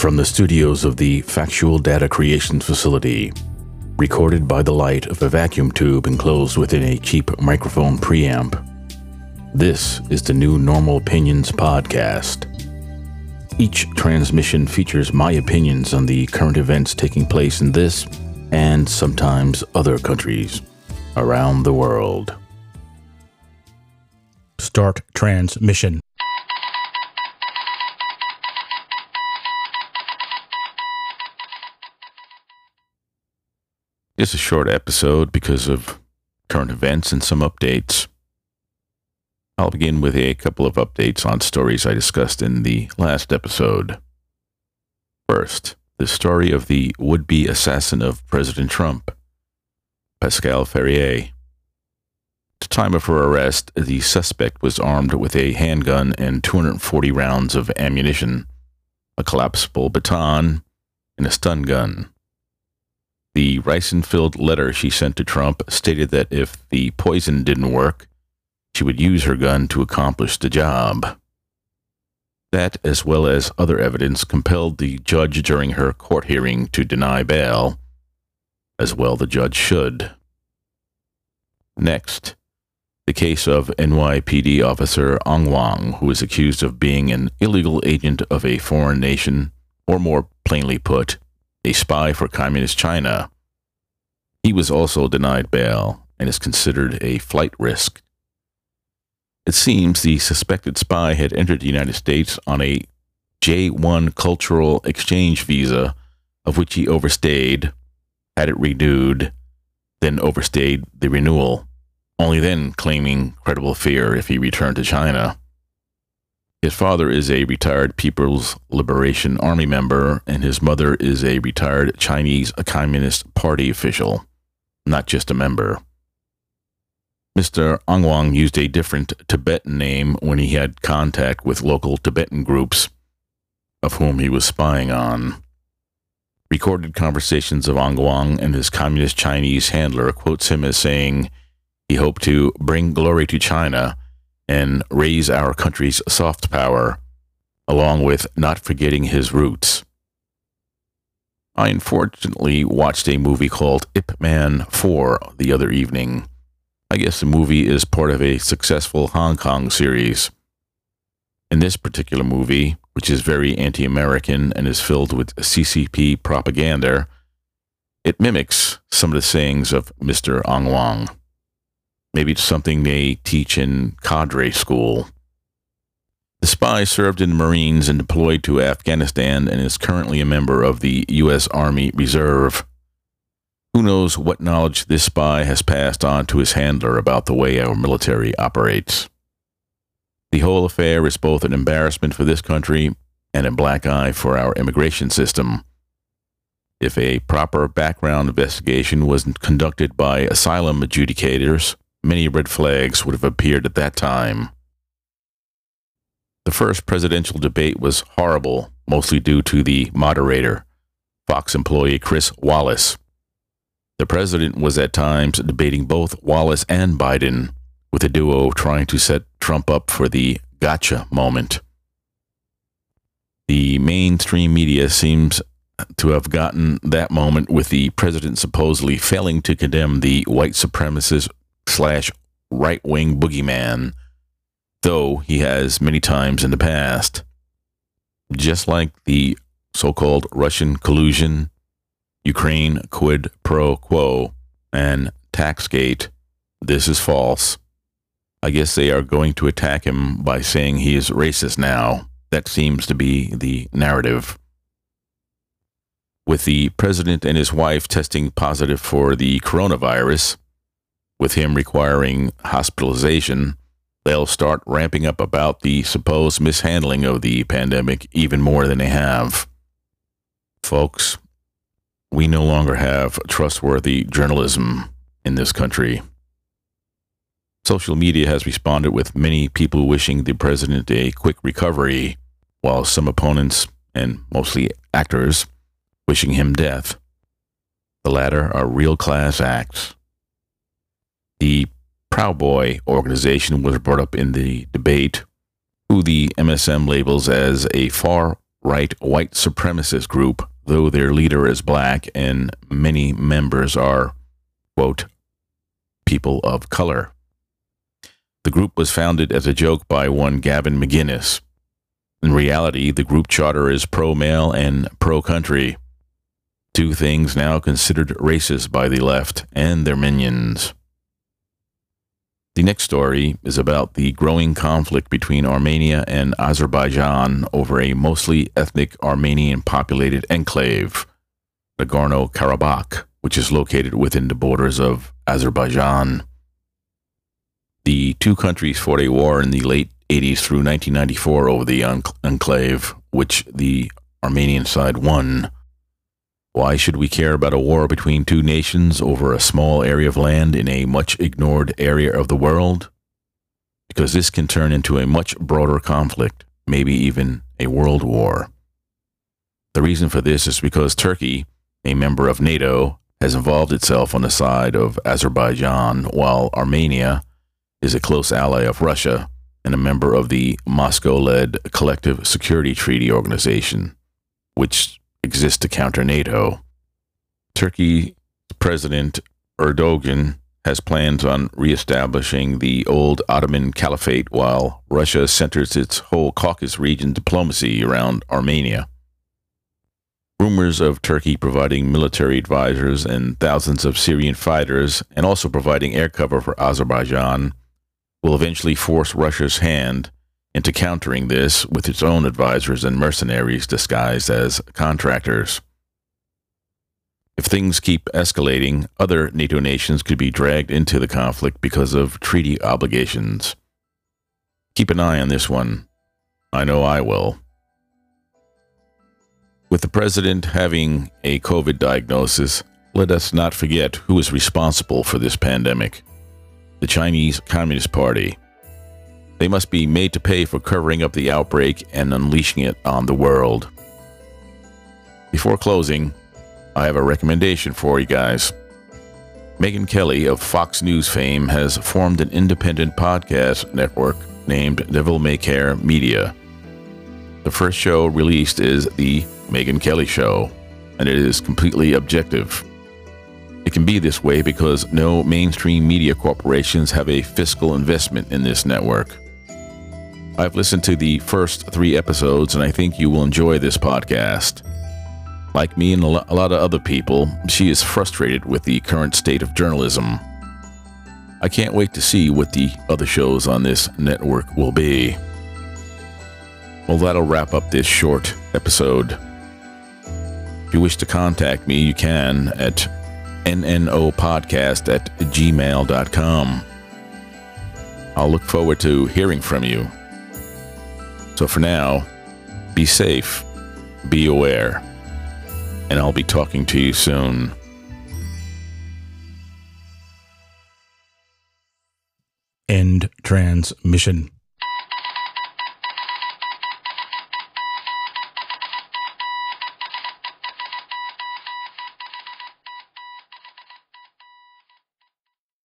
From the studios of the Factual Data Creation Facility, recorded by the light of a vacuum tube enclosed within a cheap microphone preamp, this is the new Normal Opinions podcast. Each transmission features my opinions on the current events taking place in this and sometimes other countries around the world. Start transmission. It's a short episode because of current events and some updates. I'll begin with a couple of updates on stories I discussed in the last episode. First, the story of the would be assassin of President Trump, Pascale Ferrier. At the time of her arrest, the suspect was armed with a handgun and 240 rounds of ammunition, a collapsible baton, and a stun gun. The filled letter she sent to Trump stated that if the poison didn't work, she would use her gun to accomplish the job. That, as well as other evidence, compelled the judge during her court hearing to deny bail, as well the judge should. Next, the case of NYPD officer Angwang, who is accused of being an illegal agent of a foreign nation, or more plainly put, a spy for Communist China. He was also denied bail and is considered a flight risk. It seems the suspected spy had entered the United States on a J1 cultural exchange visa, of which he overstayed, had it renewed, then overstayed the renewal, only then claiming credible fear if he returned to China. His father is a retired People's Liberation Army member, and his mother is a retired Chinese Communist Party official, not just a member. Mr. Angwang used a different Tibetan name when he had contact with local Tibetan groups, of whom he was spying on. Recorded conversations of Angwang and his communist Chinese handler quotes him as saying he hoped to bring glory to China and raise our country's soft power, along with not forgetting his roots. I unfortunately watched a movie called Ip Man 4 the other evening. I guess the movie is part of a successful Hong Kong series. In this particular movie, which is very anti American and is filled with CCP propaganda, it mimics some of the sayings of Mr. Angwang. Maybe it's something they teach in cadre school. The spy served in the Marines and deployed to Afghanistan and is currently a member of the U.S. Army Reserve. Who knows what knowledge this spy has passed on to his handler about the way our military operates? The whole affair is both an embarrassment for this country and a black eye for our immigration system. If a proper background investigation was conducted by asylum adjudicators, many red flags would have appeared at that time. The first presidential debate was horrible, mostly due to the moderator, Fox employee Chris Wallace. The president was at times debating both Wallace and Biden, with the duo trying to set Trump up for the gotcha moment. The mainstream media seems to have gotten that moment with the president supposedly failing to condemn the white supremacist slash right wing boogeyman, though he has many times in the past. Just like the so called Russian collusion, Ukraine quid pro quo, and Taxgate, this is false. I guess they are going to attack him by saying he is racist now. That seems to be the narrative. With the president and his wife testing positive for the coronavirus, with him requiring hospitalization, they'll start ramping up about the supposed mishandling of the pandemic even more than they have. Folks, we no longer have trustworthy journalism in this country. Social media has responded with many people wishing the president a quick recovery, while some opponents, and mostly actors, wishing him death. The latter are real class acts. The Proud Boy organization was brought up in the debate, who the MSM labels as a far right white supremacist group, though their leader is black and many members are, quote, people of color. The group was founded as a joke by one Gavin McInnes. In reality, the group charter is pro male and pro country, two things now considered racist by the left and their minions. The next story is about the growing conflict between Armenia and Azerbaijan over a mostly ethnic Armenian populated enclave, Nagorno Karabakh, which is located within the borders of Azerbaijan. The two countries fought a war in the late 80s through 1994 over the enclave, which the Armenian side won. Why should we care about a war between two nations over a small area of land in a much ignored area of the world? Because this can turn into a much broader conflict, maybe even a world war. The reason for this is because Turkey, a member of NATO, has involved itself on the side of Azerbaijan, while Armenia is a close ally of Russia and a member of the Moscow led Collective Security Treaty Organization, which exists to counter NATO. Turkey President Erdogan has plans on reestablishing the old Ottoman Caliphate while Russia centers its whole Caucasus region diplomacy around Armenia. Rumors of Turkey providing military advisors and thousands of Syrian fighters and also providing air cover for Azerbaijan will eventually force Russia's hand into countering this with its own advisors and mercenaries disguised as contractors. If things keep escalating, other NATO nations could be dragged into the conflict because of treaty obligations. Keep an eye on this one. I know I will. With the president having a COVID diagnosis, let us not forget who is responsible for this pandemic the Chinese Communist Party. They must be made to pay for covering up the outbreak and unleashing it on the world. Before closing, I have a recommendation for you guys. Megyn Kelly of Fox News fame has formed an independent podcast network named Devil May Care Media. The first show released is The Megyn Kelly Show, and it is completely objective. It can be this way because no mainstream media corporations have a fiscal investment in this network. I've listened to the first three episodes, and I think you will enjoy this podcast. Like me and a lot of other people, she is frustrated with the current state of journalism. I can't wait to see what the other shows on this network will be. Well, that'll wrap up this short episode. If you wish to contact me, you can at nnopodcast at gmail.com. I'll look forward to hearing from you. So for now, be safe, be aware, and I'll be talking to you soon. End transmission.